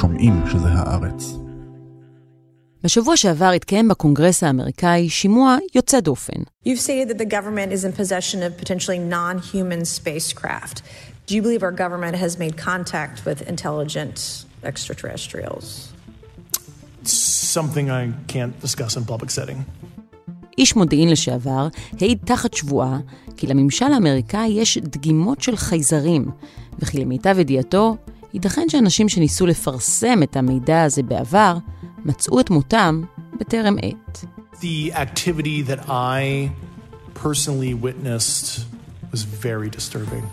שומעים שזה הארץ. בשבוע שעבר התקיים בקונגרס האמריקאי שימוע יוצא דופן. You've stated that the government is in possession of potentially non-human spacecraft. Do you believe our government has made contact with intelligent extraterrestrials? Something I can't discuss in public setting. איש מודיעין לשעבר העיד תחת שבועה כי לממשל האמריקאי יש דגימות של חייזרים, וכי למיטב ידיעתו, ייתכן שאנשים שניסו לפרסם את המידע הזה בעבר, מצאו את מותם בטרם עת. The activity that I personally witnessed was very disturbing.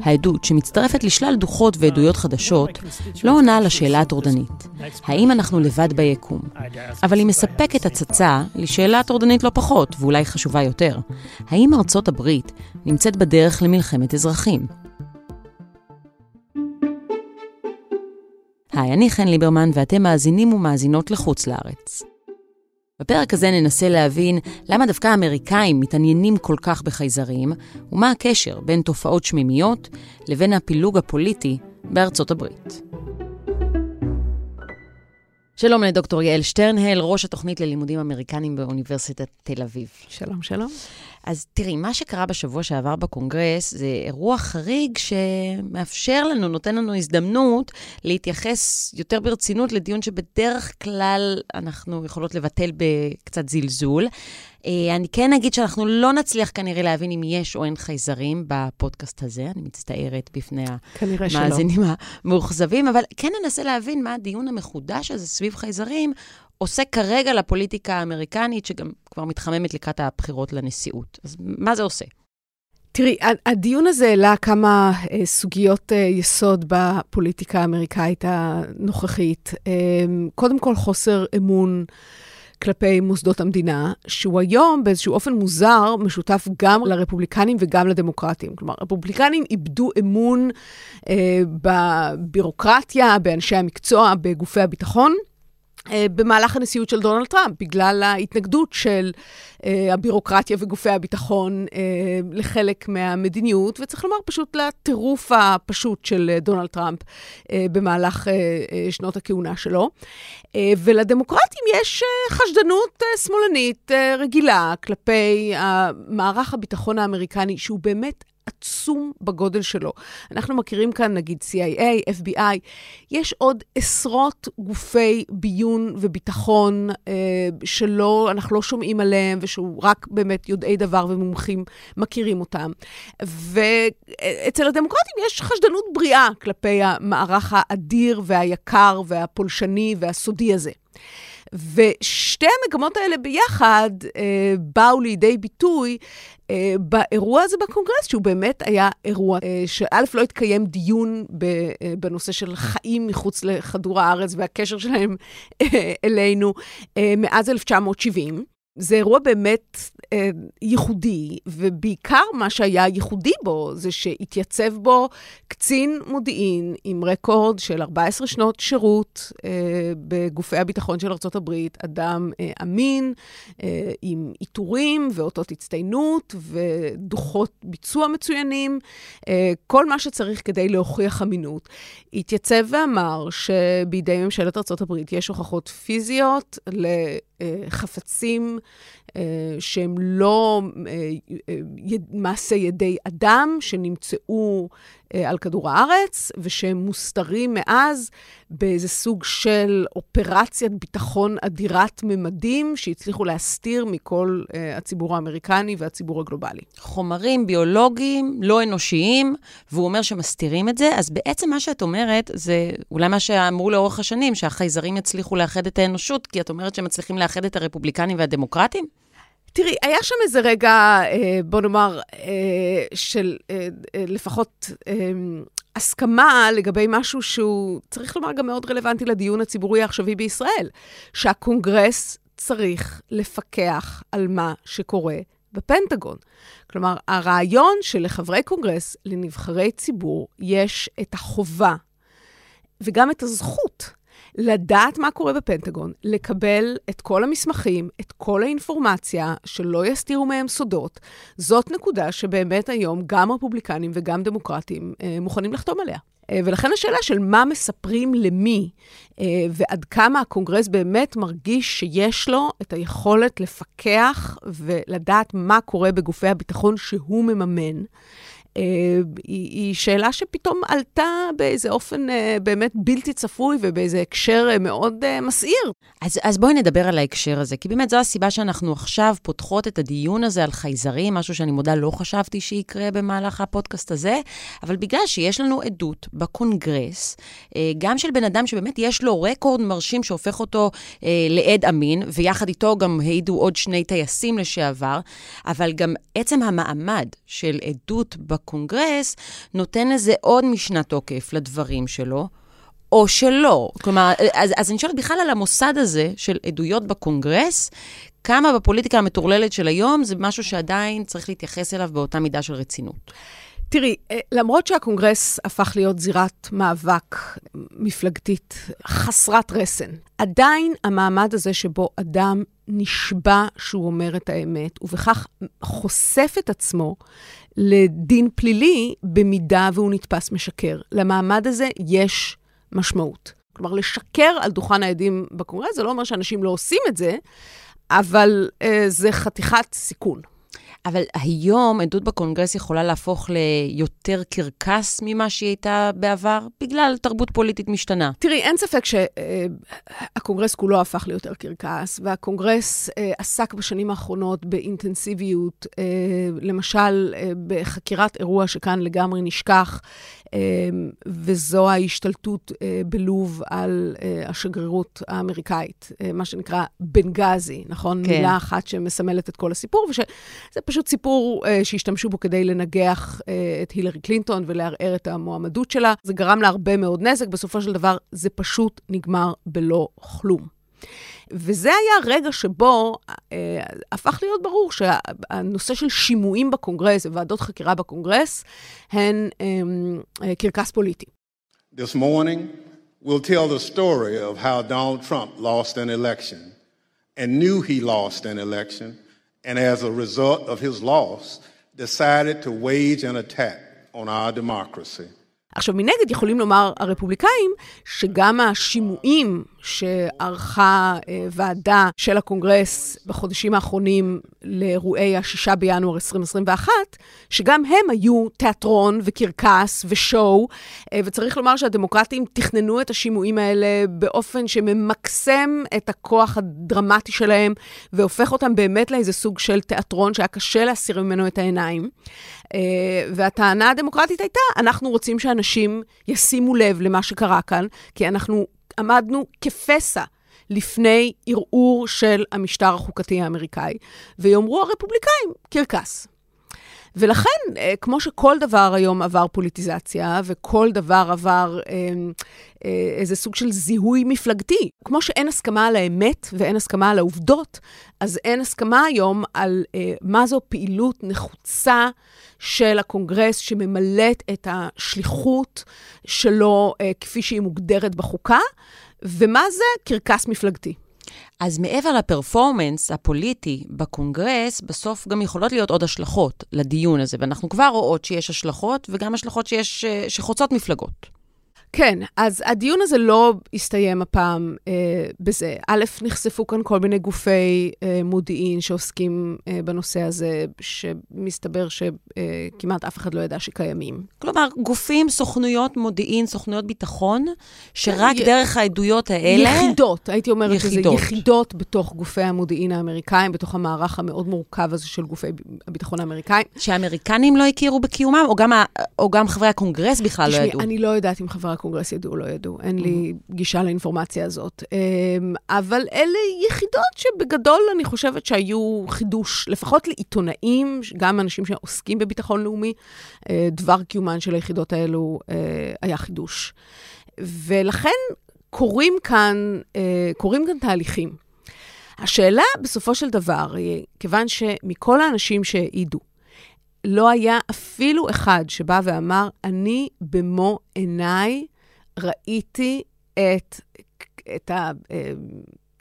העדות, שמצטרפת לשלל דוחות ועדויות חדשות, לא עונה על השאלה הטורדנית, האם אנחנו לבד ביקום? אבל היא מספקת הצצה לשאלה טורדנית לא פחות, ואולי חשובה יותר, האם ארצות הברית נמצאת בדרך למלחמת אזרחים? היי, אני חן ליברמן ואתם מאזינים ומאזינות לחוץ לארץ. בפרק הזה ננסה להבין למה דווקא האמריקאים מתעניינים כל כך בחייזרים, ומה הקשר בין תופעות שמימיות לבין הפילוג הפוליטי בארצות הברית. שלום לדוקטור יעל שטרנהל, ראש התוכנית ללימודים אמריקניים באוניברסיטת תל אביב. שלום, שלום. אז תראי, מה שקרה בשבוע שעבר בקונגרס זה אירוע חריג שמאפשר לנו, נותן לנו הזדמנות להתייחס יותר ברצינות לדיון שבדרך כלל אנחנו יכולות לבטל בקצת זלזול. אה, אני כן אגיד שאנחנו לא נצליח כנראה להבין אם יש או אין חייזרים בפודקאסט הזה, אני מצטערת בפני המאזינים המאוכזבים, אבל כן ננסה להבין מה הדיון המחודש הזה סביב חייזרים עושה כרגע לפוליטיקה האמריקנית, שגם כבר מתחממת לקראת הבחירות לנשיאות. אז מה זה עושה? תראי, הדיון הזה העלה כמה אה, סוגיות אה, יסוד בפוליטיקה האמריקאית הנוכחית. אה, קודם כל, חוסר אמון כלפי מוסדות המדינה, שהוא היום באיזשהו אופן מוזר משותף גם לרפובליקנים וגם לדמוקרטים. כלומר, רפובליקנים איבדו אמון אה, בבירוקרטיה, באנשי המקצוע, בגופי הביטחון. אה, במהלך הנשיאות של דונלד טראמפ, בגלל ההתנגדות של uh, הבירוקרטיה וגופי הביטחון uh, לחלק מהמדיניות, וצריך לומר פשוט לטירוף הפשוט של uh, דונלד טראמפ uh, במהלך uh, uh, שנות הכהונה שלו. Uh, ולדמוקרטים יש uh, חשדנות uh, שמאלנית uh, רגילה כלפי מערך הביטחון האמריקני, שהוא באמת עצום בגודל שלו. אנחנו מכירים כאן נגיד CIA, FBI, יש עוד עשרות גופי ביון וביטחון אה, שלא, אנחנו לא שומעים עליהם, ושהוא רק באמת יודעי דבר ומומחים מכירים אותם. ואצל הדמוקרטים יש חשדנות בריאה כלפי המערך האדיר והיקר והפולשני והסודי הזה. ושתי המגמות האלה ביחד אה, באו לידי ביטוי אה, באירוע הזה בקונגרס, שהוא באמת היה אירוע אה, שא', לא התקיים דיון ב, אה, בנושא של חיים מחוץ לכדור הארץ והקשר שלהם אה, אלינו אה, מאז 1970. זה אירוע באמת אה, ייחודי, ובעיקר מה שהיה ייחודי בו זה שהתייצב בו קצין מודיעין עם רקורד של 14 שנות שירות אה, בגופי הביטחון של ארה"ב, אדם אה, אמין, אה, עם עיטורים ואותות הצטיינות ודוחות ביצוע מצוינים, אה, כל מה שצריך כדי להוכיח אמינות. התייצב ואמר שבידי ממשלת ארה"ב יש הוכחות פיזיות ל... חפצים אה, שהם לא אה, מעשה ידי אדם, שנמצאו אה, על כדור הארץ, ושהם מוסתרים מאז באיזה סוג של אופרציית ביטחון אדירת ממדים, שהצליחו להסתיר מכל הציבור האמריקני והציבור הגלובלי. חומרים ביולוגיים, לא אנושיים, והוא אומר שמסתירים את זה, אז בעצם מה שאת אומרת, זה אולי מה שאמרו לאורך השנים, שהחייזרים יצליחו לאחד את האנושות, כי את אומרת שהם מצליחים לאחד את הרפובליקנים והדמוקרטים? תראי, היה שם איזה רגע, אה, בוא נאמר, אה, של אה, לפחות הסכמה לגבי משהו שהוא, צריך לומר, גם מאוד רלוונטי לדיון הציבורי העכשווי בישראל, שהקונגרס צריך לפקח על מה שקורה בפנטגון. כלומר, הרעיון שלחברי קונגרס, לנבחרי ציבור, יש את החובה וגם את הזכות לדעת מה קורה בפנטגון, לקבל את כל המסמכים, את כל האינפורמציה, שלא יסתירו מהם סודות, זאת נקודה שבאמת היום גם רפובליקנים וגם דמוקרטים אה, מוכנים לחתום עליה. אה, ולכן השאלה של מה מספרים למי, אה, ועד כמה הקונגרס באמת מרגיש שיש לו את היכולת לפקח ולדעת מה קורה בגופי הביטחון שהוא מממן. אה, היא, היא שאלה שפתאום עלתה באיזה אופן אה, באמת בלתי צפוי ובאיזה הקשר אה, מאוד מסעיר. אז, אז בואי נדבר על ההקשר הזה, כי באמת זו הסיבה שאנחנו עכשיו פותחות את הדיון הזה על חייזרים, משהו שאני מודה לא חשבתי שיקרה במהלך הפודקאסט הזה, אבל בגלל שיש לנו עדות בקונגרס, גם של בן אדם שבאמת יש לו רקורד מרשים שהופך אותו לעד אמין, ויחד איתו גם העידו עוד שני טייסים לשעבר, אבל גם עצם המעמד של עדות בקונגרס, בקונגרס, נותן לזה עוד משנה תוקף לדברים שלו, או שלא. כלומר, אז, אז אני שואלת בכלל על המוסד הזה של עדויות בקונגרס, כמה בפוליטיקה המטורללת של היום זה משהו שעדיין צריך להתייחס אליו באותה מידה של רצינות. תראי, אה, למרות שהקונגרס הפך להיות זירת מאבק מפלגתית חסרת רסן, עדיין המעמד הזה שבו אדם נשבע שהוא אומר את האמת, ובכך חושף את עצמו לדין פלילי במידה והוא נתפס משקר. למעמד הזה יש משמעות. כלומר, לשקר על דוכן העדים בקונגרס, זה לא אומר שאנשים לא עושים את זה, אבל אה, זה חתיכת סיכון. אבל היום עדות בקונגרס יכולה להפוך ליותר קרקס ממה שהיא הייתה בעבר, בגלל תרבות פוליטית משתנה. תראי, אין ספק שהקונגרס כולו הפך ליותר קרקס, והקונגרס אה, עסק בשנים האחרונות באינטנסיביות, אה, למשל אה, בחקירת אירוע שכאן לגמרי נשכח, וזו ההשתלטות בלוב על השגרירות האמריקאית, מה שנקרא בנגזי, נכון? כן. מילה אחת שמסמלת את כל הסיפור, ושזה פשוט סיפור uh, שהשתמשו בו כדי לנגח uh, את הילרי קלינטון ולערער את המועמדות שלה. זה גרם לה הרבה מאוד נזק, בסופו של דבר זה פשוט נגמר בלא כלום. וזה היה רגע שבו אה, הפך להיות ברור שהנושא של שימועים בקונגרס וועדות חקירה בקונגרס הן אה, קרקס פוליטי. This morning we'll tell the story of how Donald Trump lost an election and knew he lost an election and as a result of his loss, decided to wage an attack on our democracy. עכשיו, מנגד יכולים לומר הרפובליקאים שגם השימועים שערכה אה, ועדה של הקונגרס בחודשים האחרונים לאירועי השישה בינואר 2021, שגם הם היו תיאטרון וקרקס ושואו, אה, וצריך לומר שהדמוקרטים תכננו את השימועים האלה באופן שממקסם את הכוח הדרמטי שלהם, והופך אותם באמת לאיזה סוג של תיאטרון שהיה קשה להסיר ממנו את העיניים. אה, והטענה הדמוקרטית הייתה, אנחנו רוצים שאנשים ישימו לב למה שקרה כאן, כי אנחנו עמדנו כפסע לפני ערעור של המשטר החוקתי האמריקאי, ויאמרו הרפובליקאים, קרקס. ולכן, אה, כמו שכל דבר היום עבר פוליטיזציה, וכל דבר עבר אה, אה, איזה סוג של זיהוי מפלגתי, כמו שאין הסכמה על האמת ואין הסכמה על העובדות, אז אין הסכמה היום על מה זו פעילות נחוצה של הקונגרס שממלאת את השליחות שלו כפי שהיא מוגדרת בחוקה, ומה זה קרקס מפלגתי. אז מעבר לפרפורמנס הפוליטי בקונגרס, בסוף גם יכולות להיות עוד השלכות לדיון הזה, ואנחנו כבר רואות שיש השלכות, וגם השלכות שיש, אה, שחוצות מפלגות. כן, אז הדיון הזה לא הסתיים הפעם אה, בזה. א', נחשפו כאן כל מיני גופי אה, מודיעין שעוסקים אה, בנושא הזה, שמסתבר שכמעט אה, אף אחד לא ידע שקיימים. כלומר, גופים, סוכנויות מודיעין, סוכנויות ביטחון, שרק י... דרך העדויות האלה... יחידות, הייתי אומרת יחידות. שזה יחידות בתוך גופי המודיעין האמריקאים, בתוך המערך המאוד מורכב הזה של גופי הביטחון האמריקאים. שהאמריקנים לא הכירו בקיומם, או גם, ה... או גם חברי הקונגרס בכלל תשמע, לא ידעו? אני לא יודעת אם חברי הקונגרס ידעו או לא ידעו, אין לי. גישה לאינפורמציה הזאת. אמ, אבל אלה יחידות שבגדול אני חושבת שהיו חידוש, לפחות לעיתונאים, גם אנשים שעוסקים בביטחון לאומי, אה, דבר קיומן של היחידות האלו אה, היה חידוש. ולכן קורים כאן, אה, קורים כאן תהליכים. השאלה בסופו של דבר, כיוון שמכל האנשים שהעידו, לא היה אפילו אחד שבא ואמר, אני במו עיניי ראיתי את את ה...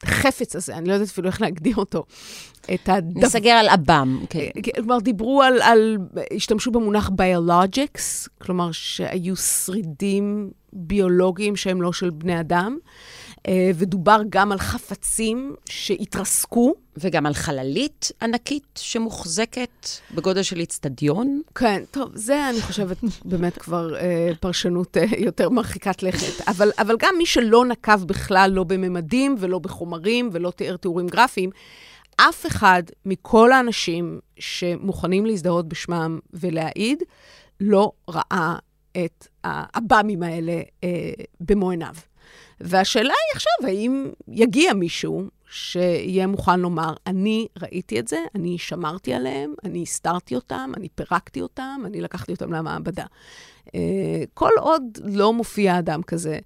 החפץ הזה, אני לא יודעת אפילו איך להגדיר אותו. את הדבר... נסגר על אב"ם. כן. כלומר, דיברו על, על, השתמשו במונח ביולוגיקס, כלומר שהיו שרידים ביולוגיים שהם לא של בני אדם. אה, ודובר גם על חפצים שהתרסקו. וגם על חללית ענקית שמוחזקת בגודל של איצטדיון. כן, טוב, זה אני חושבת באמת כבר אה, פרשנות אה, יותר מרחיקת לכת. אבל, אבל גם מי שלא נקב בכלל לא בממדים ולא בחומרים ולא תיאר תיאורים גרפיים, אף אחד מכל האנשים שמוכנים להזדהות בשמם ולהעיד, לא ראה את העב"מים האלה אה, במו עיניו. והשאלה היא עכשיו, האם יגיע מישהו שיהיה מוכן לומר, אני ראיתי את זה, אני שמרתי עליהם, אני הסתרתי אותם, אני פירקתי אותם, אני לקחתי אותם למעבדה. אה, כל עוד לא מופיע אדם כזה,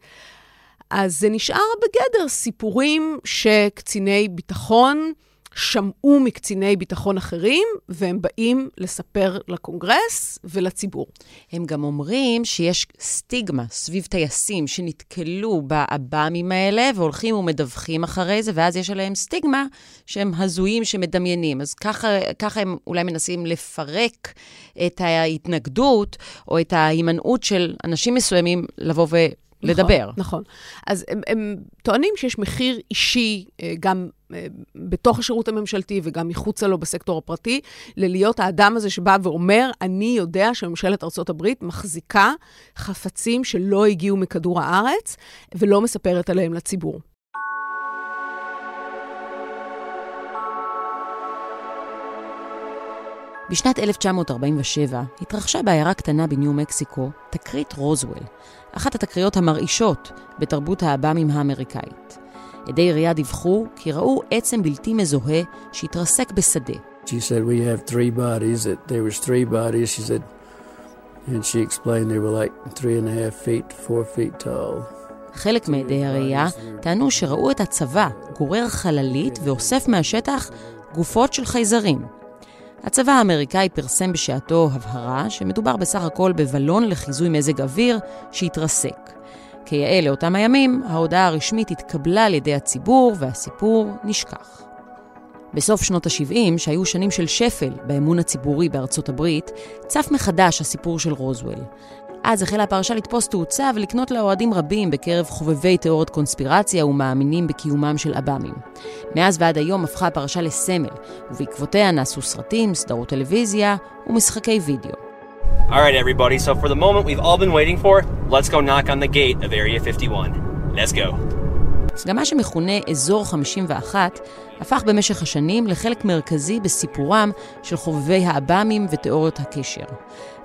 אז זה נשאר בגדר סיפורים שקציני ביטחון, שמעו מקציני ביטחון אחרים, והם באים לספר לקונגרס ולציבור. הם גם אומרים שיש סטיגמה סביב טייסים שנתקלו באב"מים האלה, והולכים ומדווחים אחרי זה, ואז יש עליהם סטיגמה שהם הזויים שמדמיינים. אז ככה, ככה הם אולי מנסים לפרק את ההתנגדות, או את ההימנעות של אנשים מסוימים לבוא ו... לדבר. נכון, נכון. אז הם, הם טוענים שיש מחיר אישי, אה, גם אה, בתוך השירות הממשלתי וגם מחוצה לו בסקטור הפרטי, ללהיות האדם הזה שבא ואומר, אני יודע שממשלת ארה"ב מחזיקה חפצים שלא הגיעו מכדור הארץ, ולא מספרת עליהם לציבור. בשנת 1947 התרחשה בעיירה קטנה בניו מקסיקו תקרית רוזוול, אחת התקריות המרעישות בתרבות האב"מים האמריקאית. עדי עירייה דיווחו כי ראו עצם בלתי מזוהה שהתרסק בשדה. She said we have three bodies, that there was three bodies, she said, and she explained they were like three and a half feet, four feet tall. חלק מעדי הראייה טענו שראו את הצבא גורר חללית ואוסף מהשטח גופות של חייזרים. הצבא האמריקאי פרסם בשעתו הבהרה שמדובר בסך הכל בבלון לחיזוי מזג אוויר שהתרסק. כיאה לאותם הימים, ההודעה הרשמית התקבלה על ידי הציבור והסיפור נשכח. בסוף שנות ה-70, שהיו שנים של שפל באמון הציבורי בארצות הברית, צף מחדש הסיפור של רוזוול. אז החלה הפרשה לתפוס תאוצה ולקנות לה אוהדים רבים בקרב חובבי תיאוריות קונספירציה ומאמינים בקיומם של עב"מים. מאז ועד היום הפכה הפרשה לסמל, ובעקבותיה נעשו סרטים, סדרות טלוויזיה ומשחקי וידאו. Alright everybody, so for the moment we've all been waiting for, let's go knock on the gate of Area 51. Let's go. גם מה שמכונה אזור 51 הפך במשך השנים לחלק מרכזי בסיפורם של חובבי האב"מים ותיאוריות הקשר.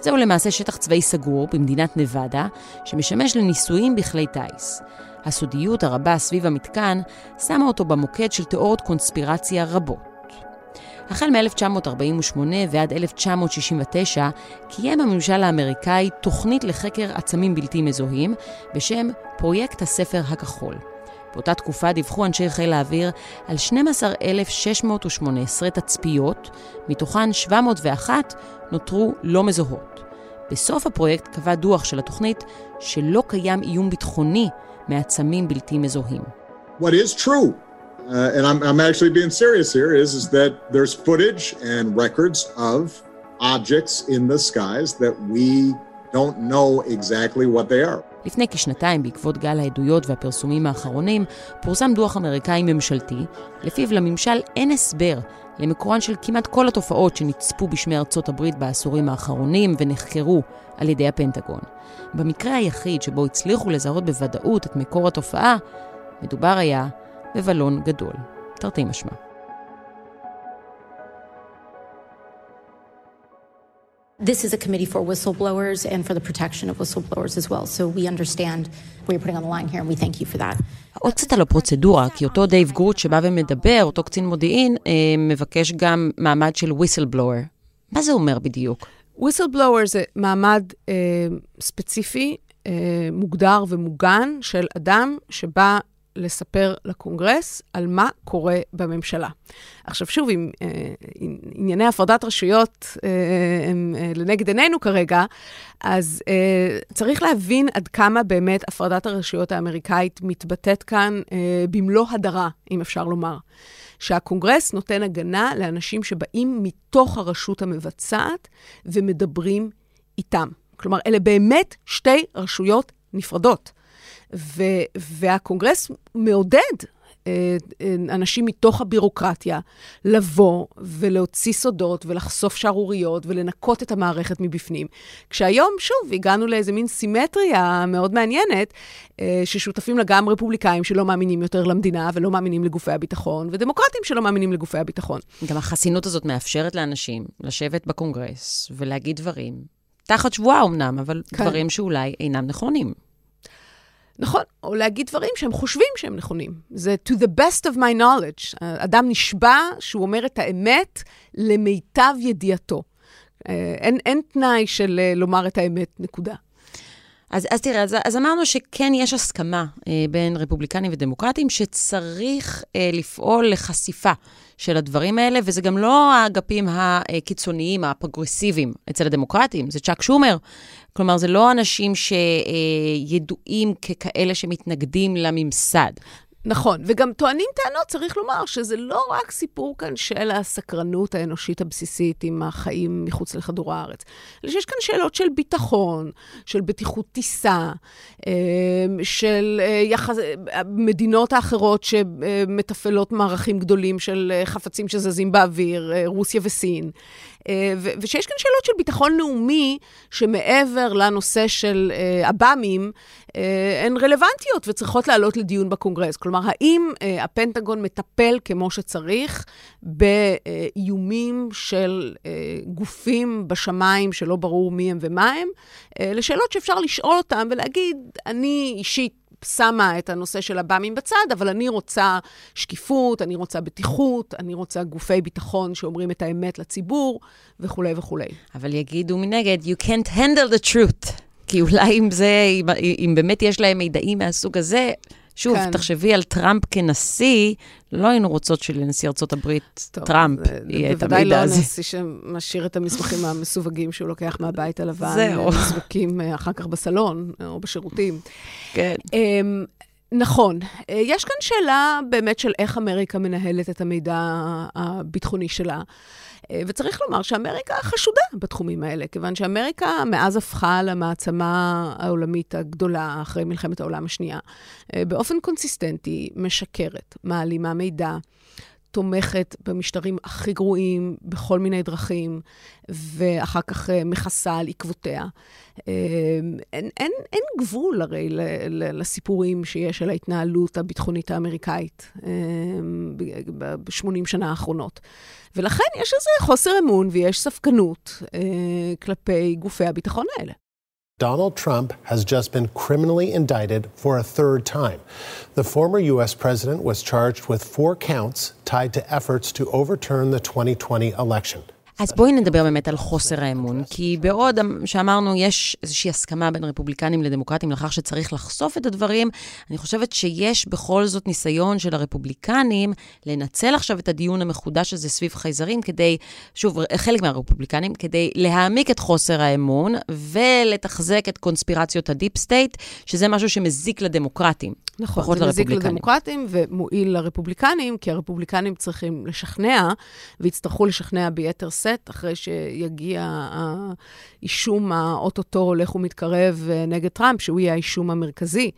זהו למעשה שטח צבאי סגור במדינת נבדה, שמשמש לניסויים בכלי טיס. הסודיות הרבה סביב המתקן שמה אותו במוקד של תיאוריות קונספירציה רבות. החל מ-1948 ועד 1969 קיים הממשל האמריקאי תוכנית לחקר עצמים בלתי מזוהים בשם פרויקט הספר הכחול. באותה תקופה דיווחו אנשי חיל האוויר על 12,618 תצפיות, מתוכן 701 נותרו לא מזוהות. בסוף הפרויקט קבע דוח של התוכנית שלא קיים איום ביטחוני מעצמים בלתי מזוהים. What is true, uh, and I'm, I'm actually being serious here, is, is that there's footage and records of objects in the skies that we don't know exactly what they are. לפני כשנתיים, בעקבות גל העדויות והפרסומים האחרונים, פורסם דוח אמריקאי ממשלתי, לפיו לממשל אין הסבר למקורן של כמעט כל התופעות שנצפו בשמי ארצות הברית בעשורים האחרונים ונחקרו על ידי הפנטגון. במקרה היחיד שבו הצליחו לזהות בוודאות את מקור התופעה, מדובר היה בבלון גדול, תרתי משמע. This is a committee for whistleblowers and for the protection of whistleblowers as well. So we understand what you're putting on the line here, and we thank you for that. עוד קצת על הפרוצדורה, כי אותו דייב גרוש שבא ומדבר, אותו קצין מודיעין, מבקש גם מעמד של whistleblower. מה זה אומר בדיוק? whistleblower זה מעמד אה, ספציפי, אה, מוגדר ומוגן של אדם שבא לספר לקונגרס על מה קורה בממשלה. עכשיו, שוב, אם אה, ענייני הפרדת רשויות אה, הם אה, לנגד עינינו כרגע, אז אה, צריך להבין עד כמה באמת הפרדת הרשויות האמריקאית מתבטאת כאן אה, במלוא הדרה, אם אפשר לומר. שהקונגרס נותן הגנה לאנשים שבאים מתוך הרשות המבצעת ומדברים איתם. כלומר, אלה באמת שתי רשויות נפרדות. ו- והקונגרס מעודד אה, אה, אנשים מתוך הבירוקרטיה לבוא ולהוציא סודות ולחשוף שערוריות ולנקות את המערכת מבפנים. כשהיום, שוב, הגענו לאיזה מין סימטריה מאוד מעניינת, אה, ששותפים לה גם רפובליקאים שלא מאמינים יותר למדינה ולא מאמינים לגופי הביטחון, ודמוקרטים שלא מאמינים לגופי הביטחון. גם החסינות הזאת מאפשרת לאנשים לשבת בקונגרס ולהגיד דברים, תחת שבועה אמנם, אבל כן. דברים שאולי אינם נכונים. נכון, או להגיד דברים שהם חושבים שהם נכונים. זה to the best of my knowledge. אדם נשבע שהוא אומר את האמת למיטב ידיעתו. אה, אין, אין תנאי של אה, לומר את האמת, נקודה. אז, אז תראה, אז, אז אמרנו שכן יש הסכמה אה, בין רפובליקנים ודמוקרטים שצריך אה, לפעול לחשיפה של הדברים האלה, וזה גם לא האגפים הקיצוניים, הפרוגרסיביים אצל הדמוקרטים, זה צ'אק שומר. כלומר, זה לא אנשים שידועים ככאלה שמתנגדים לממסד. נכון, וגם טוענים טענות, צריך לומר, שזה לא רק סיפור כאן של הסקרנות האנושית הבסיסית עם החיים מחוץ לכדור הארץ, אלא שיש כאן שאלות של ביטחון, של בטיחות טיסה, אה, של אה, יחס... מדינות האחרות שמתפעלות מערכים גדולים של אה, חפצים שזזים באוויר, רוסיה וסין. ושיש כאן שאלות של ביטחון לאומי, שמעבר לנושא של עב"מים, הן רלוונטיות וצריכות לעלות לדיון בקונגרס. כלומר, האם הפנטגון מטפל כמו שצריך באיומים של גופים בשמיים שלא ברור מי הם ומה הם? לשאלות שאפשר לשאול אותם ולהגיד, אני אישית שמה את הנושא של הבאמים בצד, אבל אני רוצה שקיפות, אני רוצה בטיחות, אני רוצה גופי ביטחון שאומרים את האמת לציבור, וכולי וכולי. אבל יגידו מנגד, you can't handle the truth. כי אולי אם זה, אם, אם באמת יש להם מידעים מהסוג הזה, שוב, כן. תחשבי על טראמפ כנשיא, לא היינו רוצות שלנשיא ארה"ב, טראמפ, יהיה את המידע הזה. בוודאי לא הנשיא שמשאיר את המסמכים המסווגים שהוא לוקח מהבית הלבן. זהו. מסווקים אה, אחר כך בסלון אה, או בשירותים. כן. אמ, נכון. אה, יש כאן שאלה באמת של איך אמריקה מנהלת את המידע הביטחוני שלה. אה, וצריך לומר שאמריקה חשודה בתחומים האלה, כיוון שאמריקה מאז הפכה למעצמה העולמית הגדולה אחרי מלחמת העולם השנייה, אה, באופן קונסיסטנטי משקרת, מעלימה מידע. תומכת במשטרים הכי גרועים בכל מיני דרכים, ואחר כך אה, מכסה על עקבותיה. אין, אין, אין גבול הרי לסיפורים שיש על ההתנהלות הביטחונית האמריקאית ב-80 שנה האחרונות. ולכן יש איזה חוסר אמון ויש ספקנות אה, כלפי גופי הביטחון האלה. Donald Trump has just been criminally indicted for a third time. The former U.S. president was charged with four counts tied to efforts to overturn the 2020 election. אז בואי נדבר באמת על חוסר האמון, כי בעוד שאמרנו, יש איזושהי הסכמה בין רפובליקנים לדמוקרטים לכך שצריך לחשוף את הדברים, אני חושבת שיש בכל זאת ניסיון של הרפובליקנים לנצל עכשיו את הדיון המחודש הזה סביב חייזרים כדי, שוב, חלק מהרפובליקנים, כדי להעמיק את חוסר האמון ולתחזק את קונספירציות ה deep state, שזה משהו שמזיק לדמוקרטים. נכון, זה מזיק לדמוקרטים ומועיל לרפובליקנים, כי הרפובליקנים צריכים לשכנע, ויצטרכו לשכנע ביתר שאת, אחרי שיגיע האישום האו-טו-טו הולך ומתקרב אה, נגד טראמפ, שהוא יהיה האישום המרכזי,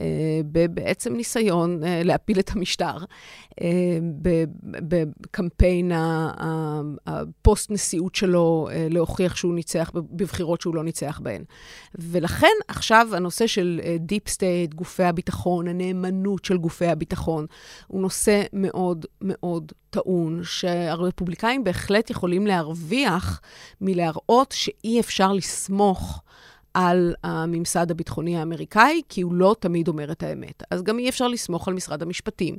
אה, בעצם ניסיון אה, להפיל את המשטר. בקמפיין הפוסט-נשיאות שלו להוכיח שהוא ניצח בבחירות שהוא לא ניצח בהן. ולכן עכשיו הנושא של deep state, גופי הביטחון, הנאמנות של גופי הביטחון, הוא נושא מאוד מאוד טעון, שהרפובליקאים בהחלט יכולים להרוויח מלהראות שאי אפשר לסמוך על הממסד הביטחוני האמריקאי, כי הוא לא תמיד אומר את האמת. אז גם אי אפשר לסמוך על משרד המשפטים,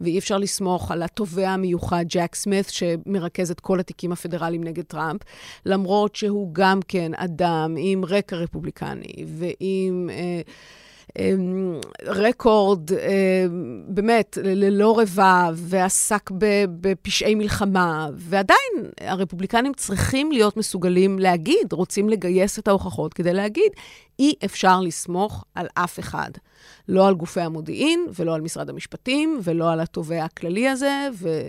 ואי אפשר לסמוך על התובע המיוחד ג'ק סמית, שמרכז את כל התיקים הפדרליים נגד טראמפ, למרות שהוא גם כן אדם עם רקע רפובליקני ועם... אה, רקורד באמת ללא רבב, ועסק בפשעי מלחמה, ועדיין הרפובליקנים צריכים להיות מסוגלים להגיד, רוצים לגייס את ההוכחות כדי להגיד, אי אפשר לסמוך על אף אחד. לא על גופי המודיעין, ולא על משרד המשפטים, ולא על התובע הכללי הזה, ו-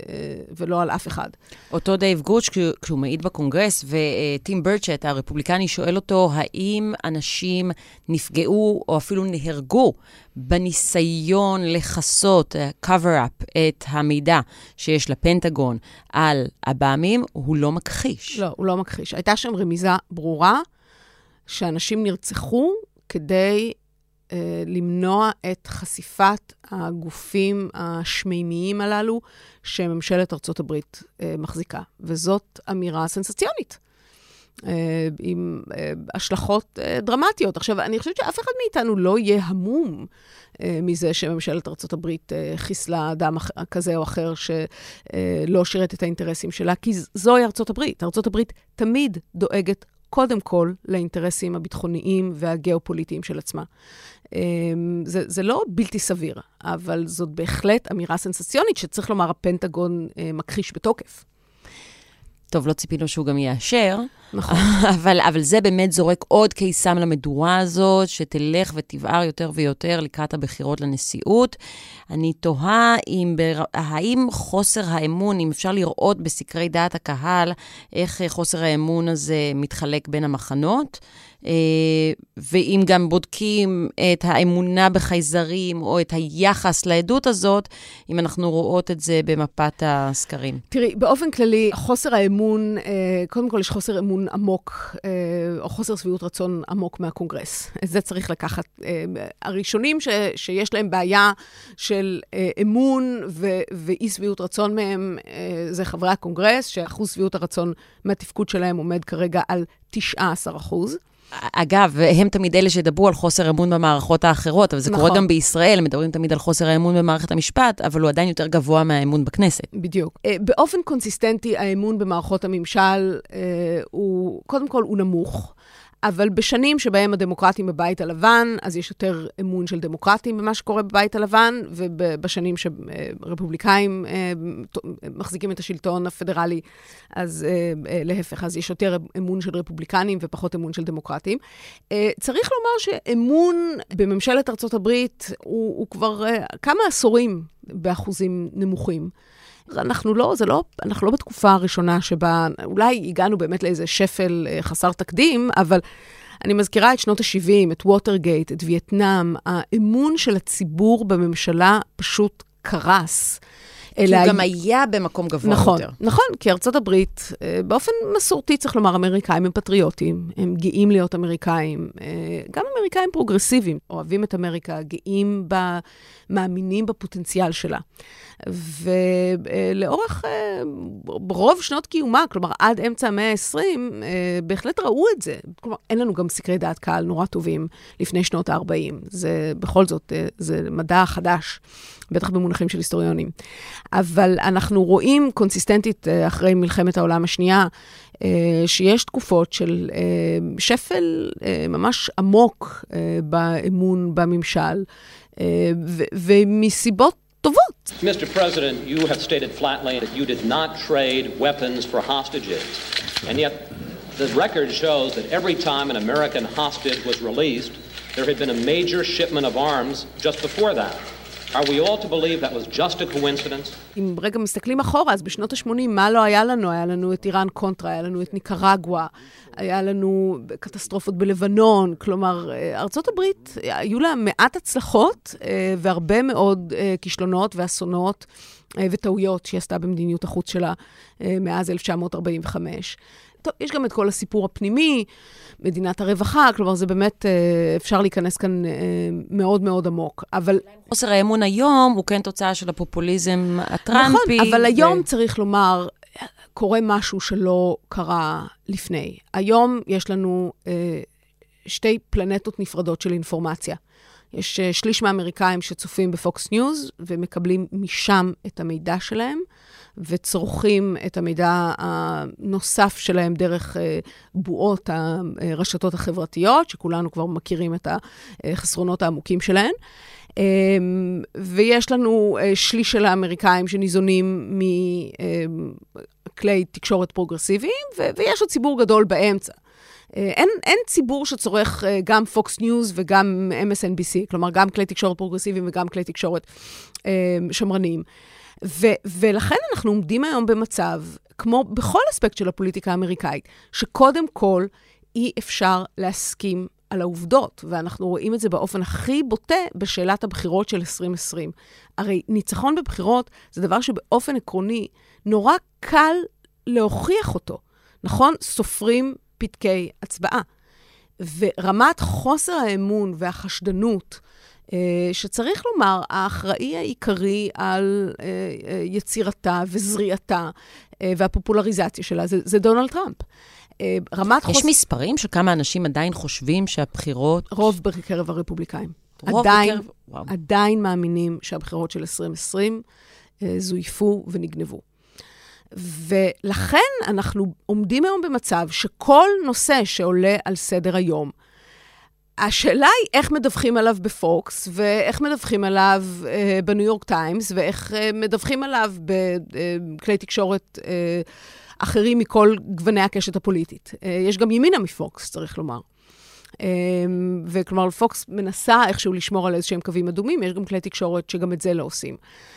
ולא על אף אחד. אותו דייב גרוש, כשהוא מעיד בקונגרס, וטים ברצ'ט, הרפובליקני, שואל אותו, האם אנשים נפגעו או אפילו נהרגו בניסיון לכסות, uh, cover up, את המידע שיש לפנטגון על עב"מים, הוא לא מכחיש. לא, הוא לא מכחיש. הייתה שם רמיזה ברורה שאנשים נרצחו כדי אה, למנוע את חשיפת הגופים השמימיים הללו שממשלת ארצות הברית אה, מחזיקה. וזאת אמירה סנסציונית. אה, עם השלכות דרמטיות. עכשיו, אני חושבת שאף אחד מאיתנו לא יהיה המום מזה שממשלת הברית חיסלה אדם כזה או אחר שלא שירת את האינטרסים שלה, כי זוהי. ארצות הברית תמיד דואגת קודם כל לאינטרסים הביטחוניים והגיאופוליטיים של עצמה. אמ, זה, זה לא בלתי סביר, אבל זאת בהחלט אמירה סנסציונית שצריך לומר, הפנטגון אה, מכחיש בתוקף. טוב, לא ציפינו שהוא גם יאשר. נכון. אבל, אבל זה באמת זורק עוד קיסם למדורה הזאת, שתלך ותבער יותר ויותר לקראת הבחירות לנשיאות. אני תוהה אם, האם חוסר האמון, אם אפשר לראות בסקרי דעת הקהל, איך חוסר האמון הזה מתחלק בין המחנות. אה, ואם גם בודקים את האמונה בחייזרים או את היחס לעדות הזאת, אם אנחנו רואות את זה במפת הסקרים. תראי, באופן כללי, חוסר האמון, אה, קודם כל יש חוסר אמון עמוק, אה, או חוסר שביעות רצון עמוק מהקונגרס. את זה צריך לקחת. הראשונים ש, שיש להם בעיה של אמון ו, ואי שביעות רצון מהם, זה חברי הקונגרס, שאחוז שביעות הרצון מהתפקוד שלהם עומד כרגע על 19 אחוז. אגב, הם תמיד אלה שידברו על חוסר אמון במערכות האחרות, אבל זה נכון. קורה גם בישראל, מדברים תמיד על חוסר האמון במערכת המשפט, אבל הוא עדיין יותר גבוה מהאמון בכנסת. בדיוק. אה, באופן קונסיסטנטי, האמון במערכות הממשל אה, הוא, קודם כל, הוא נמוך. אבל בשנים שבהם הדמוקרטים בבית הלבן, אז יש יותר אמון של דמוקרטים במה שקורה בבית הלבן, ובשנים שרפובליקאים אה, מחזיקים את השלטון הפדרלי, אז אה, אה, להפך, אז יש יותר אמון של רפובליקנים ופחות אמון של דמוקרטים. צריך לומר שאמון בממשלת ארצות הברית הוא, הוא כבר כמה עשורים באחוזים נמוכים. אנחנו לא, זה לא, אנחנו לא בתקופה הראשונה שבה אולי הגענו באמת לאיזה שפל אה, חסר תקדים, אבל אני מזכירה את שנות ה-70, את ווטרגייט, את וייטנאם, האמון של הציבור בממשלה פשוט קרס. כי הוא גם היה במקום גבוה נכון, יותר. נכון, כי ארצות הברית, אה, באופן מסורתי, צריך לומר, אמריקאים הם פטריוטים, הם גאים להיות אמריקאים, אה, גם אמריקאים פרוגרסיביים, אוהבים את אמריקה, גאים, ב, מאמינים בפוטנציאל שלה. ולאורך אה, רוב שנות קיומה, כלומר עד אמצע המאה ה-20, בהחלט ראו את זה. כלומר, אין לנו גם סקרי דעת קהל נורא טובים לפני שנות ה-40. זה בכל זאת, זה מדע חדש. בטח במונחים של היסטוריונים. אבל אנחנו רואים קונסיסטנטית אה, אחרי מלחמת העולם השנייה, אה, שיש תקופות של אה, שפל ממש עמוק באמון בממשל, ומסיבות. Mr. President, you have stated flatly that you did not trade weapons for hostages. And yet, the record shows that every time an American hostage was released, there had been a major shipment of arms just before that. אם רגע מסתכלים אחורה, אז בשנות ה-80, מה לא היה לנו? היה לנו את איראן קונטרה, היה לנו את ניקרגואה, היה לנו קטסטרופות בלבנון. כלומר, אה, ארצות הברית, היו לה מעט הצלחות אה, והרבה מאוד אה, כישלונות ואסונות וטעויות שהיא עשתה במדיניות החוץ שלה מאז 1945. טוב, יש גם את כל הסיפור הפנימי, מדינת הרווחה, כלומר, זה באמת, אה, אפשר להיכנס כאן אה, מאוד מאוד עמוק. אבל... חוסר האמון היום הוא כן תוצאה של הפופוליזם הטראמפי. נכון, אבל. היום צריך לומר, קורה משהו שלא קרה לפני. היום יש לנו אה, שתי פלנטות נפרדות של אינפורמציה. יש שליש מהאמריקאים שצופים בפוקס ניוז ומקבלים משם את המידע שלהם, וצורכים את המידע הנוסף שלהם דרך אה, בועות הרשתות החברתיות, שכולנו כבר מכירים את החסרונות העמוקים שלהן. אמ, ויש לנו אה, שליש של האמריקאים שניזונים מכלי תקשורת פרוגרסיביים, ויש עוד ציבור גדול באמצע. אה, אין, אין ציבור שצורך אה, גם Fox News וגם MSNBC, כלומר, גם כלי תקשורת פרוגרסיביים וגם כלי תקשורת שמרניים. ו, ולכן אנחנו עומדים היום במצב, כמו בכל אספקט של הפוליטיקה האמריקאית, שקודם כל אי אפשר להסכים על העובדות, ואנחנו רואים את זה באופן הכי בוטה בשאלת הבחירות של 2020. הרי ניצחון בבחירות זה דבר שבאופן עקרוני נורא קל להוכיח אותו. נכון? סופרים פתקי הצבעה. ורמת חוסר האמון והחשדנות, שצריך לומר, האחראי העיקרי על אה, אה, יצירתה וזריעתה והפופולריזציה שלה זה, זה דונלד טראמפ. רמת חוסר... יש חוס... מספרים של כמה אנשים עדיין חושבים שהבחירות... רוב בקרב הרפובליקאים. רוב עדיין, בקרב... וואו. עדיין מאמינים שהבחירות של 2020 זויפו ונגנבו. ולכן אנחנו עומדים היום במצב שכל נושא שעולה על סדר היום, השאלה היא איך מדווחים עליו בפוקס, ואיך מדווחים עליו אה, בניו יורק טיימס, ואיך אה, מדווחים עליו בכלי אה, תקשורת אה, אחרים מכל גווני הקשת הפוליטית. אה, יש גם ימינה מפוקס, צריך לומר. אה, וכלומר, פוקס מנסה איכשהו לשמור על איזשהם קווים אדומים, יש גם כלי תקשורת שגם את זה לא עושים. אה,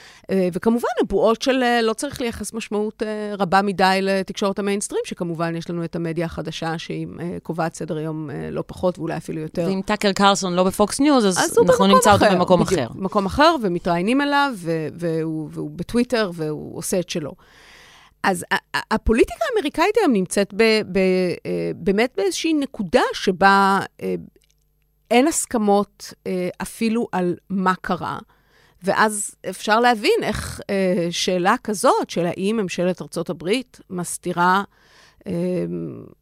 וכמובן, הבועות של אה, לא צריך לייחס משמעות אה, רבה מדי לתקשורת המיינסטרים, שכמובן יש לנו את המדיה החדשה, שהיא קובעת סדר יום לא פחות ואולי אפילו יותר. ואם טאקר קרלסון לא בפוקס ניוז, אז, אז אנחנו נמצא אחר, אותו במקום בדיוק, אחר. במקום אחר, ומתראיינים אליו, והוא, והוא בטוויטר, והוא עושה את שלו. אז הפוליטיקה האמריקאית היום נמצאת ב, ב, באמת באיזושהי נקודה שבה אין הסכמות אפילו על מה קרה. ואז אפשר להבין איך אה, שאלה כזאת, של האם ממשלת ארצות הברית מסתירה אה,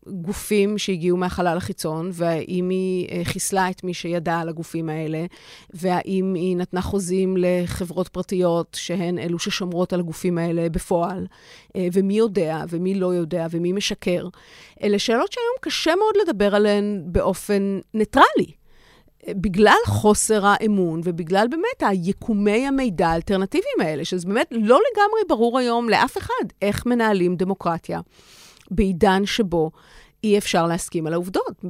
גופים שהגיעו מהחלל החיצון, והאם היא אה, חיסלה את מי שידע על הגופים האלה, והאם היא נתנה חוזים לחברות פרטיות שהן אלו ששומרות על הגופים האלה בפועל, אה, ומי יודע ומי לא יודע ומי משקר. אלה שאלות שהיום קשה מאוד לדבר עליהן באופן ניטרלי. בגלל חוסר האמון ובגלל באמת היקומי המידע האלטרנטיביים האלה, שזה באמת לא לגמרי ברור היום לאף אחד איך מנהלים דמוקרטיה בעידן שבו אי אפשר להסכים על העובדות.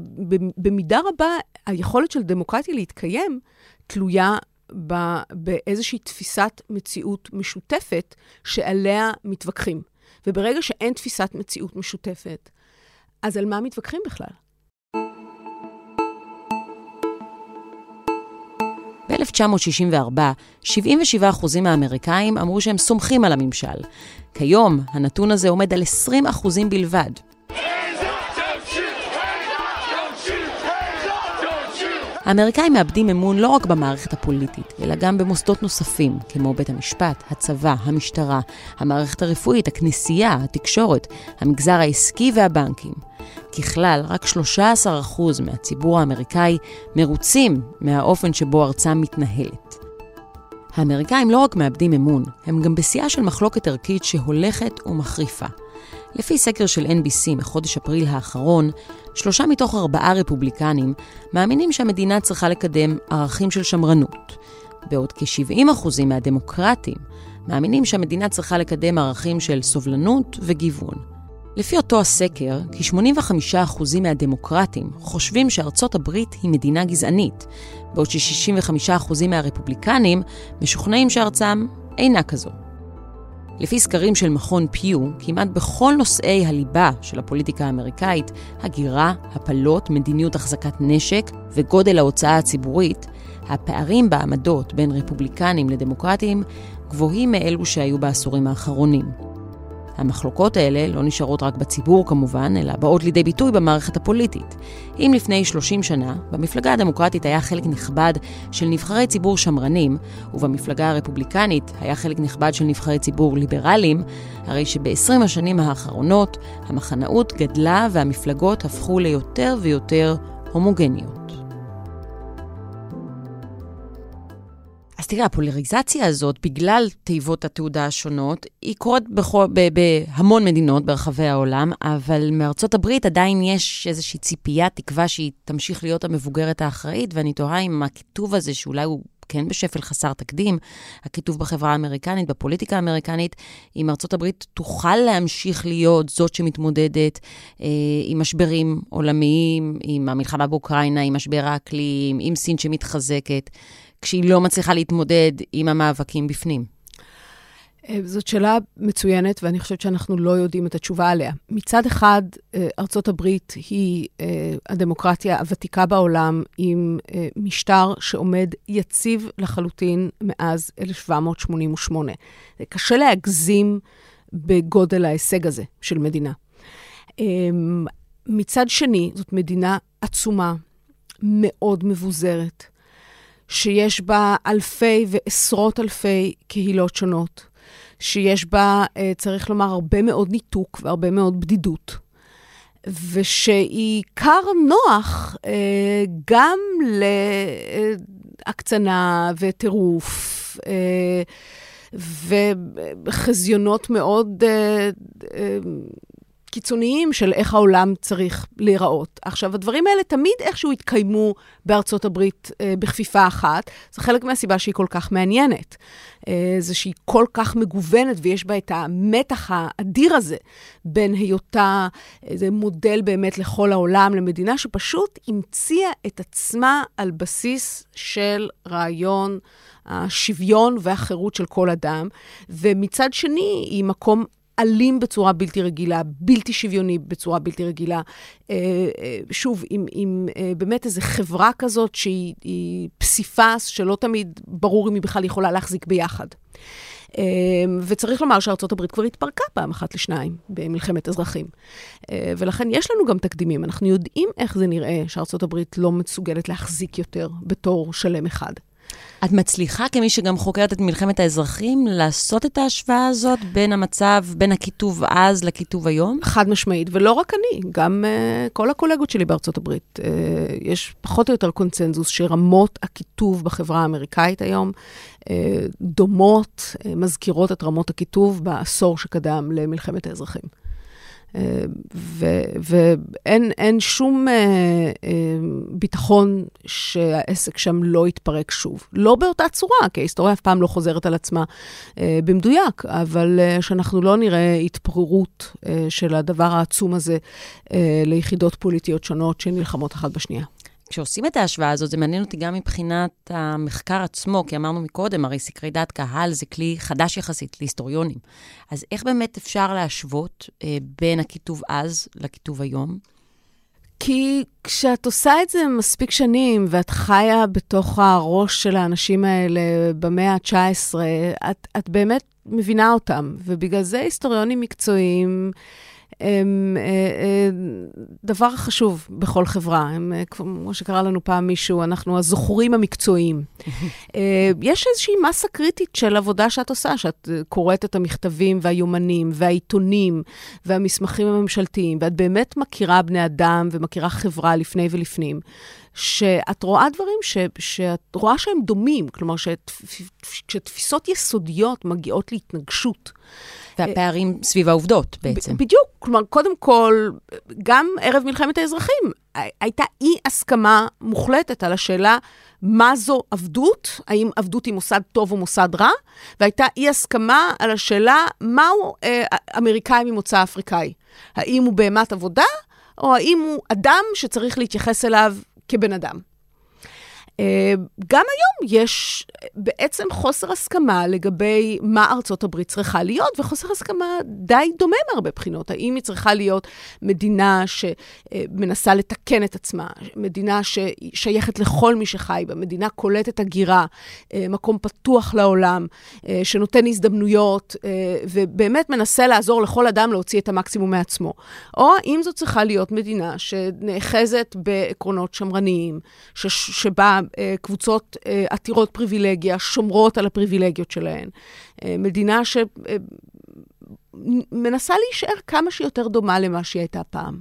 במידה רבה, היכולת של דמוקרטיה להתקיים תלויה באיזושהי תפיסת מציאות משותפת שעליה מתווכחים. וברגע שאין תפיסת מציאות משותפת, אז על מה מתווכחים בכלל? ב-1964, 77% מהאמריקאים אמרו שהם סומכים על הממשל. כיום, הנתון הזה עומד על 20% בלבד. האמריקאים מאבדים אמון לא רק במערכת הפוליטית, אלא גם במוסדות נוספים, כמו בית המשפט, הצבא, המשטרה, המערכת הרפואית, הכנסייה, התקשורת, המגזר העסקי והבנקים. ככלל, רק 13% מהציבור האמריקאי מרוצים מהאופן שבו ארצם מתנהלת. האמריקאים לא רק מאבדים אמון, הם גם בשיאה של מחלוקת ערכית שהולכת ומחריפה. לפי סקר של NBC מחודש אפריל האחרון, שלושה מתוך ארבעה רפובליקנים מאמינים שהמדינה צריכה לקדם ערכים של שמרנות, בעוד כ-70% מהדמוקרטים מאמינים שהמדינה צריכה לקדם ערכים של סובלנות וגיוון. לפי אותו הסקר, כ-85% מהדמוקרטים חושבים שארצות הברית היא מדינה גזענית, בעוד ש-65% מהרפובליקנים משוכנעים שארצם אינה כזו. לפי סקרים של מכון פיו, כמעט בכל נושאי הליבה של הפוליטיקה האמריקאית, הגירה, הפלות, מדיניות החזקת נשק וגודל ההוצאה הציבורית, הפערים בעמדות בין רפובליקנים לדמוקרטים גבוהים מאלו שהיו בעשורים האחרונים. המחלוקות האלה לא נשארות רק בציבור כמובן, אלא באות לידי ביטוי במערכת הפוליטית. אם לפני 30 שנה, במפלגה הדמוקרטית היה חלק נכבד של נבחרי ציבור שמרנים, ובמפלגה הרפובליקנית היה חלק נכבד של נבחרי ציבור ליברליים, הרי שב-20 השנים האחרונות המחנאות גדלה והמפלגות הפכו ליותר ויותר הומוגניות. תראה, הפולריזציה הזאת, בגלל תיבות התעודה השונות, היא קורית בכל, ב, בהמון מדינות ברחבי העולם, אבל מארצות הברית עדיין יש איזושהי ציפייה, תקווה שהיא תמשיך להיות המבוגרת האחראית, ואני תוהה אם הכיתוב הזה, שאולי הוא כן בשפל חסר תקדים, הכיתוב בחברה האמריקנית, בפוליטיקה האמריקנית, אם ארצות הברית תוכל להמשיך להיות זאת שמתמודדת אה, עם משברים עולמיים, עם המלחמה באוקראינה, עם משבר האקלים, עם סין שמתחזקת. כשהיא לא מצליחה להתמודד עם המאבקים בפנים? אה, זאת שאלה מצוינת, ואני חושבת שאנחנו לא יודעים את התשובה עליה. מצד אחד, אה, ארצות הברית היא אה, הדמוקרטיה הוותיקה בעולם, עם משטר שעומד יציב לחלוטין מאז 1788. קשה להגזים בגודל ההישג הזה של מדינה. מצד שני, זאת מדינה עצומה, מאוד מבוזרת. שיש בה אלפי ועשרות אלפי קהילות שונות, שיש בה, אה, צריך לומר, הרבה מאוד ניתוק והרבה מאוד בדידות, ושהיא כר נוח אה, גם להקצנה וטירוף. אה, וחזיונות מאוד קיצוניים של איך העולם צריך להיראות. עכשיו, הדברים האלה תמיד איכשהו התקיימו בארצות הברית אה, בכפיפה אחת. זה חלק מהסיבה שהיא כל כך מעניינת. אה, זה שהיא כל כך מגוונת ויש בה את המתח האדיר הזה בין היותה איזה מודל באמת לכל העולם, למדינה שפשוט המציאה את עצמה על בסיס של רעיון השוויון והחירות של כל אדם, ומצד שני היא מקום אלים בצורה בלתי רגילה, בלתי שוויוני בצורה בלתי רגילה. אה, אה, שוב, עם, עם אה, באמת איזו חברה כזאת שהיא פסיפס, שלא תמיד ברור אם היא בכלל יכולה להחזיק ביחד. וצריך לומר שארצות הברית כבר התפרקה פעם אחת לשניים במלחמת אזרחים. ולכן יש לנו גם תקדימים. אנחנו יודעים איך זה נראה שארצות הברית לא מסוגלת להחזיק יותר בתור שלם אחד. את מצליחה, כמי שגם חוקרת את מלחמת האזרחים, לעשות את ההשוואה הזאת בין המצב, בין הכיתוב אז לכיתוב היום? חד משמעית, ולא רק אני, גם uh, כל הקולגות שלי בארצות הברית. Uh, יש פחות או יותר קונצנזוס שרמות הכיתוב בחברה האמריקאית היום uh, דומות, uh, מזכירות את רמות הכיתוב בעשור שקדם למלחמת האזרחים. ואין שום אה, אה, ביטחון שהעסק שם לא יתפרק שוב. לא באותה צורה, כי ההיסטוריה אף פעם לא חוזרת על עצמה אה, במדויק, אבל שאנחנו לא נראה התפוררות של הדבר העצום הזה ליחידות פוליטיות שונות שנלחמות אחת בשנייה. כשעושים את ההשוואה הזאת, זה מעניין אותי גם מבחינת המחקר עצמו, כי אמרנו מקודם, הרי סקרי דעת קהל זה כלי חדש יחסית להיסטוריונים. אז איך באמת אפשר להשוות אה, בין הכיתוב אז לכיתוב היום? כי כשאת עושה את זה מספיק שנים, ואת חיה בתוך הראש של האנשים האלה במאה ה-19, את, את באמת מבינה אותם. ובגלל זה היסטוריונים מקצועיים... הם אה, אה, דבר חשוב בכל חברה. הם, אה, כמו שקרא לנו פעם מישהו, אנחנו הזוכרים המקצועיים. יש איזושהי מסה קריטית של עבודה שאת עושה, שאת קוראת את המכתבים והיומנים והעיתונים והמסמכים הממשלתיים, ואת באמת מכירה בני אדם ומכירה חברה לפני ולפנים. שאת רואה דברים ש, שאת רואה שהם דומים, כלומר, שתפיסות יסודיות מגיעות להתנגשות. והפערים סביב העובדות בעצם. בדיוק. כלומר, קודם כל, גם ערב מלחמת האזרחים, הייתה אי-הסכמה מוחלטת על השאלה מה זו עבדות, האם עבדות היא מוסד טוב או מוסד רע, והייתה אי-הסכמה על השאלה מהו אה, אמריקאי ממוצא אפריקאי. האם הוא בהמת עבודה, או האם הוא אדם שצריך להתייחס אליו כבן אדם. אה, גם היום יש בעצם חוסר הסכמה לגבי מה ארצות הברית צריכה להיות, וחוסר הסכמה די דומה מהרבה בחינות. האם היא צריכה להיות מדינה שמנסה לתקן את עצמה, מדינה ששייכת לכל מי שחי בה, מדינה קולטת הגירה, אה, מקום פתוח לעולם, אה, שנותן הזדמנויות, ובאמת מנסה לעזור לכל אדם להוציא את המקסימום מעצמו. או האם זו צריכה להיות מדינה שנאחזת בעקרונות שמרניים, שבה אה, קבוצות אה, עתירות פריבילגיה שומרות על הפריבילגיות שלהן. אה, מדינה שמנסה להישאר כמה שיותר דומה למה שהיא הייתה פעם.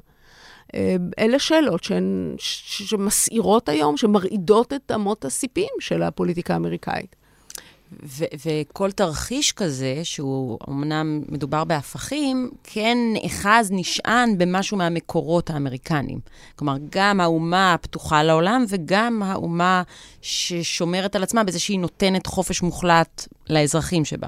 אלה שאלות שהן, שמסעירות היום, שמרעידות את אמות הסיפים של הפוליטיקה האמריקאית. ו- וכל תרחיש כזה, שהוא אמנם מדובר בהפכים, כן נאחז, נשען במשהו מהמקורות האמריקניים. כלומר, גם האומה הפתוחה לעולם וגם האומה ששומרת על עצמה בזה שהיא נותנת חופש מוחלט לאזרחים שבה.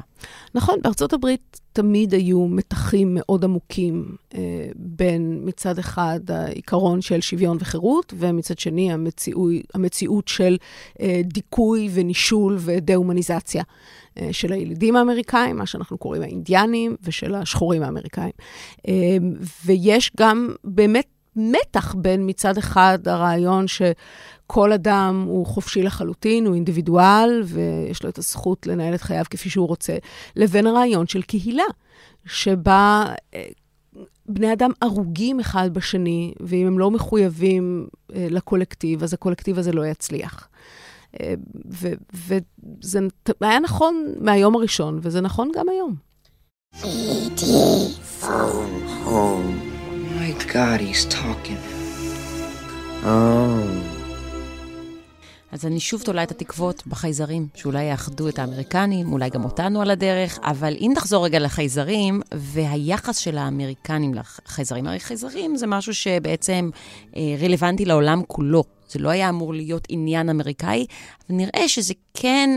נכון, בארצות הברית תמיד היו מתחים מאוד עמוקים אה, בין מצד אחד העיקרון של שוויון וחירות, ומצד שני המציאות, המציאות של אה, דיכוי ונישול ודה-הומניזציה אה, של הילידים האמריקאים, מה שאנחנו קוראים האינדיאנים, ושל השחורים האמריקאים. ויש גם באמת מתח בין מצד אחד הרעיון ש... כל אדם הוא חופשי לחלוטין, הוא אינדיבידואל, ויש לו את הזכות לנהל את חייו כפי שהוא רוצה, לבין הרעיון של קהילה, שבה אה, בני אדם הרוגים אחד בשני, ואם הם לא מחויבים אה, לקולקטיב, אז הקולקטיב הזה לא יצליח. אה, וזה היה נכון מהיום הראשון, וזה נכון גם היום. Oh my God, he's talking. Oh. אז אני שוב תולה את התקוות בחייזרים, שאולי יאחדו את האמריקנים, אולי גם אותנו על הדרך, אבל אם נחזור רגע לחייזרים, והיחס של האמריקנים לחייזרים, הרי חייזרים זה משהו שבעצם אה, רלוונטי לעולם כולו. זה לא היה אמור להיות עניין אמריקאי, אבל נראה שזה כן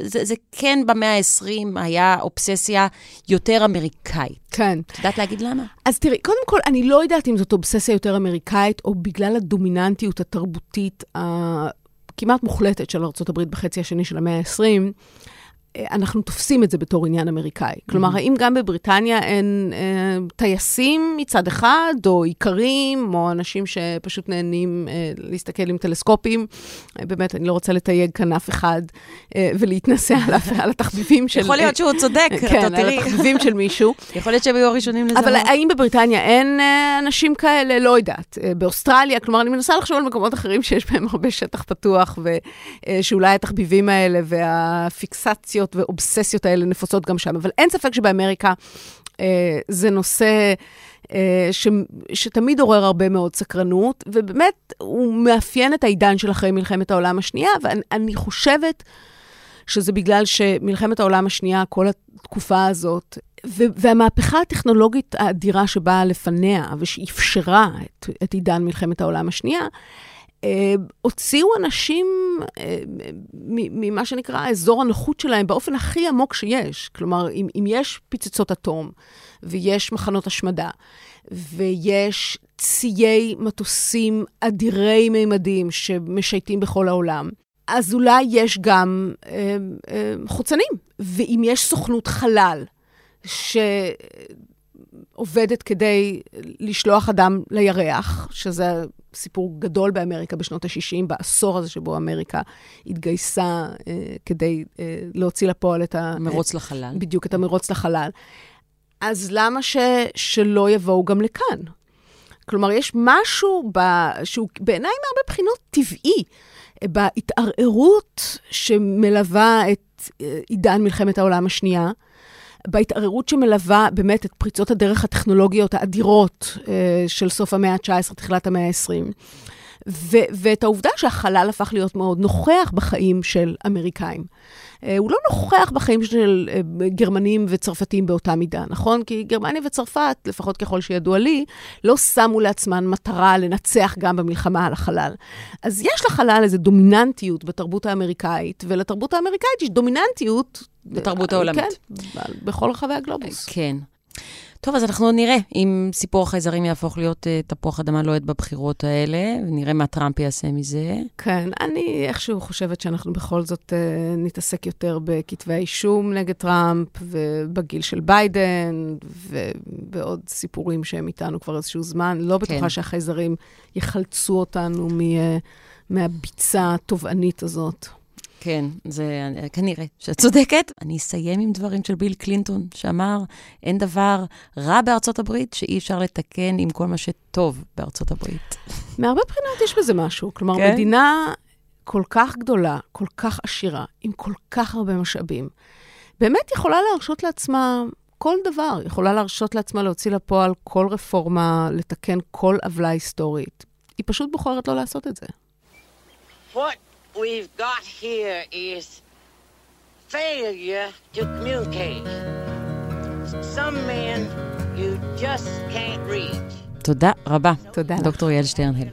זה, זה כן במאה ה-20 היה אובססיה יותר אמריקאית. כן. את יודעת להגיד למה? אז תראי, קודם כל, אני לא יודעת אם זאת אובססיה יותר אמריקאית, או בגלל הדומיננטיות התרבותית הכמעט מוחלטת של ארה"ב בחצי השני של המאה ה-20. אנחנו תופסים את זה בתור עניין אמריקאי. כלומר, mm-hmm. האם גם בבריטניה אין אה, טייסים מצד אחד, או איכרים, או אנשים שפשוט נהנים אה, להסתכל עם טלסקופים? אה, באמת, אני לא רוצה לתייג כאן אף אחד אה, ולהתנסה על, על התחביבים של... יכול להיות שהוא צודק, כן, על התחביבים של מישהו. יכול להיות שהם היו הראשונים לזה. אבל האם בבריטניה אין אה, אנשים כאלה? לא יודעת. אה, באוסטרליה, כלומר, אני מנסה לחשוב על מקומות אחרים שיש בהם הרבה שטח פתוח, ושאולי אה, התחביבים האלה והפיקסציות פנטזיות ואובססיות האלה נפוצות גם שם. אבל אין ספק שבאמריקה אה, זה נושא... אה, ש, שתמיד עורר הרבה מאוד סקרנות, ובאמת הוא מאפיין את העידן של אחרי מלחמת העולם השנייה, ואני חושבת שזה בגלל שמלחמת העולם השנייה, כל התקופה הזאת, והמהפכה הטכנולוגית האדירה שבאה לפניה ושאפשרה את, את עידן מלחמת העולם השנייה, הוציאו אנשים אה, ממה שנקרא אזור הנוחות שלהם באופן הכי עמוק שיש. כלומר, אם, אם יש פצצות אטום ויש מחנות השמדה ויש ציי מטוסים אדירי מימדים שמשייטים בכל העולם, אז אולי יש גם אה, אה, חוצנים. ואם יש סוכנות חלל, ש... עובדת כדי לשלוח אדם לירח, שזה סיפור גדול באמריקה בשנות ה-60, בעשור הזה שבו אמריקה התגייסה אה, כדי אה, להוציא לפועל את ה... מרוץ לחלל. בדיוק, את המרוץ לחלל. אז למה ש, שלא יבואו גם לכאן? כלומר, יש משהו ב, שהוא בעיניי מהרבה בחינות טבעי, בהתערערות שמלווה את אה, עידן מלחמת העולם השנייה. בהתערערות שמלווה באמת את פריצות הדרך הטכנולוגיות האדירות אה, של סוף המאה ה-19, תחילת המאה ה-20. ו- ואת העובדה שהחלל הפך להיות מאוד נוכח בחיים של אמריקאים. אה, הוא לא נוכח בחיים של אה, גרמנים וצרפתים באותה מידה, נכון? כי גרמניה וצרפת, לפחות ככל שידוע לי, לא שמו לעצמן מטרה לנצח גם במלחמה על החלל. אז יש לחלל איזו דומיננטיות בתרבות האמריקאית, ולתרבות האמריקאית יש דומיננטיות... בתרבות העולמית. כן, בכל רחבי הגלובוס. כן. טוב, אז אנחנו נראה אם סיפור החייזרים יהפוך להיות uh, תפוח אדמה לוהט בבחירות האלה, ונראה מה טראמפ יעשה מזה. כן, אני איכשהו חושבת שאנחנו בכל זאת uh, נתעסק יותר בכתבי האישום נגד טראמפ, ובגיל של ביידן, ובעוד סיפורים שהם איתנו כבר איזשהו זמן. לא בטוחה כן. שהחייזרים יחלצו אותנו מ, uh, מהביצה התובענית הזאת. כן, זה כנראה שאת צודקת. אני אסיים עם דברים של ביל קלינטון, שאמר, אין דבר רע בארצות הברית שאי אפשר לתקן עם כל מה שטוב בארצות הברית. מהרבה בחינות יש בזה משהו. כלומר, כן? מדינה כל כך גדולה, כל כך עשירה, עם כל כך הרבה משאבים, באמת יכולה להרשות לעצמה כל דבר. יכולה להרשות לעצמה להוציא לפועל כל רפורמה, לתקן כל עוולה היסטורית. היא פשוט בוחרת לא לעשות את זה. What we've got here is failure to communicate. Some men you just can't reach. תודה רבה. תודה דוקטור יעל שטרנהל.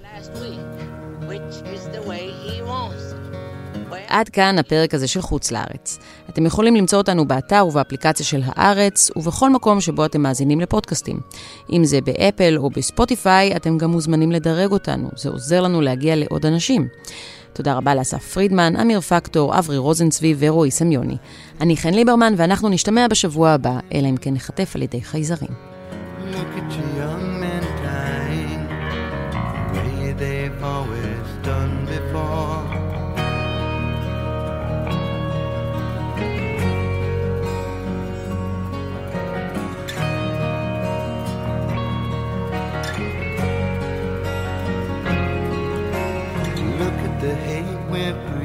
עד כאן הפרק הזה של חוץ לארץ. אתם יכולים למצוא אותנו באתר ובאפליקציה של הארץ, ובכל מקום שבו אתם מאזינים לפודקאסטים. אם זה באפל או בספוטיפיי, אתם גם מוזמנים לדרג אותנו, זה עוזר לנו להגיע לעוד אנשים. תודה רבה לאסף פרידמן, אמיר פקטור, אברי רוזנצבי ורועי סמיוני. אני חן ליברמן, ואנחנו נשתמע בשבוע הבא, אלא אם כן נחטף על ידי חייזרים. Look at you went